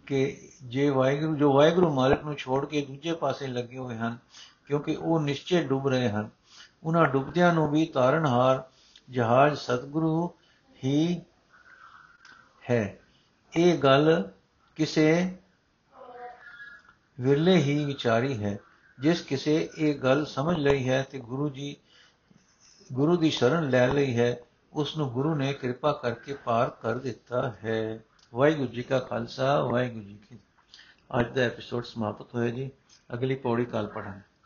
ਕਿ ਜੇ ਵਾਹਿਗੁਰੂ, ਜੋ ਵਾਹਿਗੁਰੂ ਮਾਲਕ ਨੂੰ ਛੋੜ ਕੇ ਦੂਜੇ ਪਾਸੇ ਲੱਗੇ ਹੋਏ ਹਨ, ਕਿਉਂਕਿ ਉਹ ਨਿਸ਼ਚੈ ਡੁੱਬ ਰਹੇ ਹਨ। ਉਹਨਾਂ ਡੁੱਬਦਿਆਂ ਨੂੰ ਵੀ ਤਾਰਨਹਾਰ ਜਹਾਜ਼ ਸਤਿਗੁਰੂ ਹੀ ਹੈ। ਇਹ ਗੱਲ ਕਿਸੇ ਵਿਰਲੇ ਹੀ ਵਿਚਾਰੀ ਹੈ। ਜਿਸ ਕਿਸੇ ਇਹ ਗੱਲ ਸਮਝ ਲਈ ਹੈ ਤੇ ਗੁਰੂ ਜੀ ਗੁਰੂ ਦੀ ਸ਼ਰਨ ਲੈ ਲਈ ਹੈ ਉਸ ਨੂੰ ਗੁਰੂ ਨੇ ਕਿਰਪਾ ਕਰਕੇ ਪਾਰ ਕਰ ਦਿੱਤਾ ਹੈ। ਵਾਹਿਗੁਰੂ ਜੀ ਕਾ ਖਾਲਸਾ, ਵਾਹਿਗੁਰੂ ਜੀ ਕੀ ਅੱਜ ਦਾ ਐਪੀਸੋਡ ਸਮਾਪਤ ਹੋਇਆ ਜੀ। ਅਗਲੀ ਪੌੜੀ ਕੱਲ ਪੜਾਂਗੇ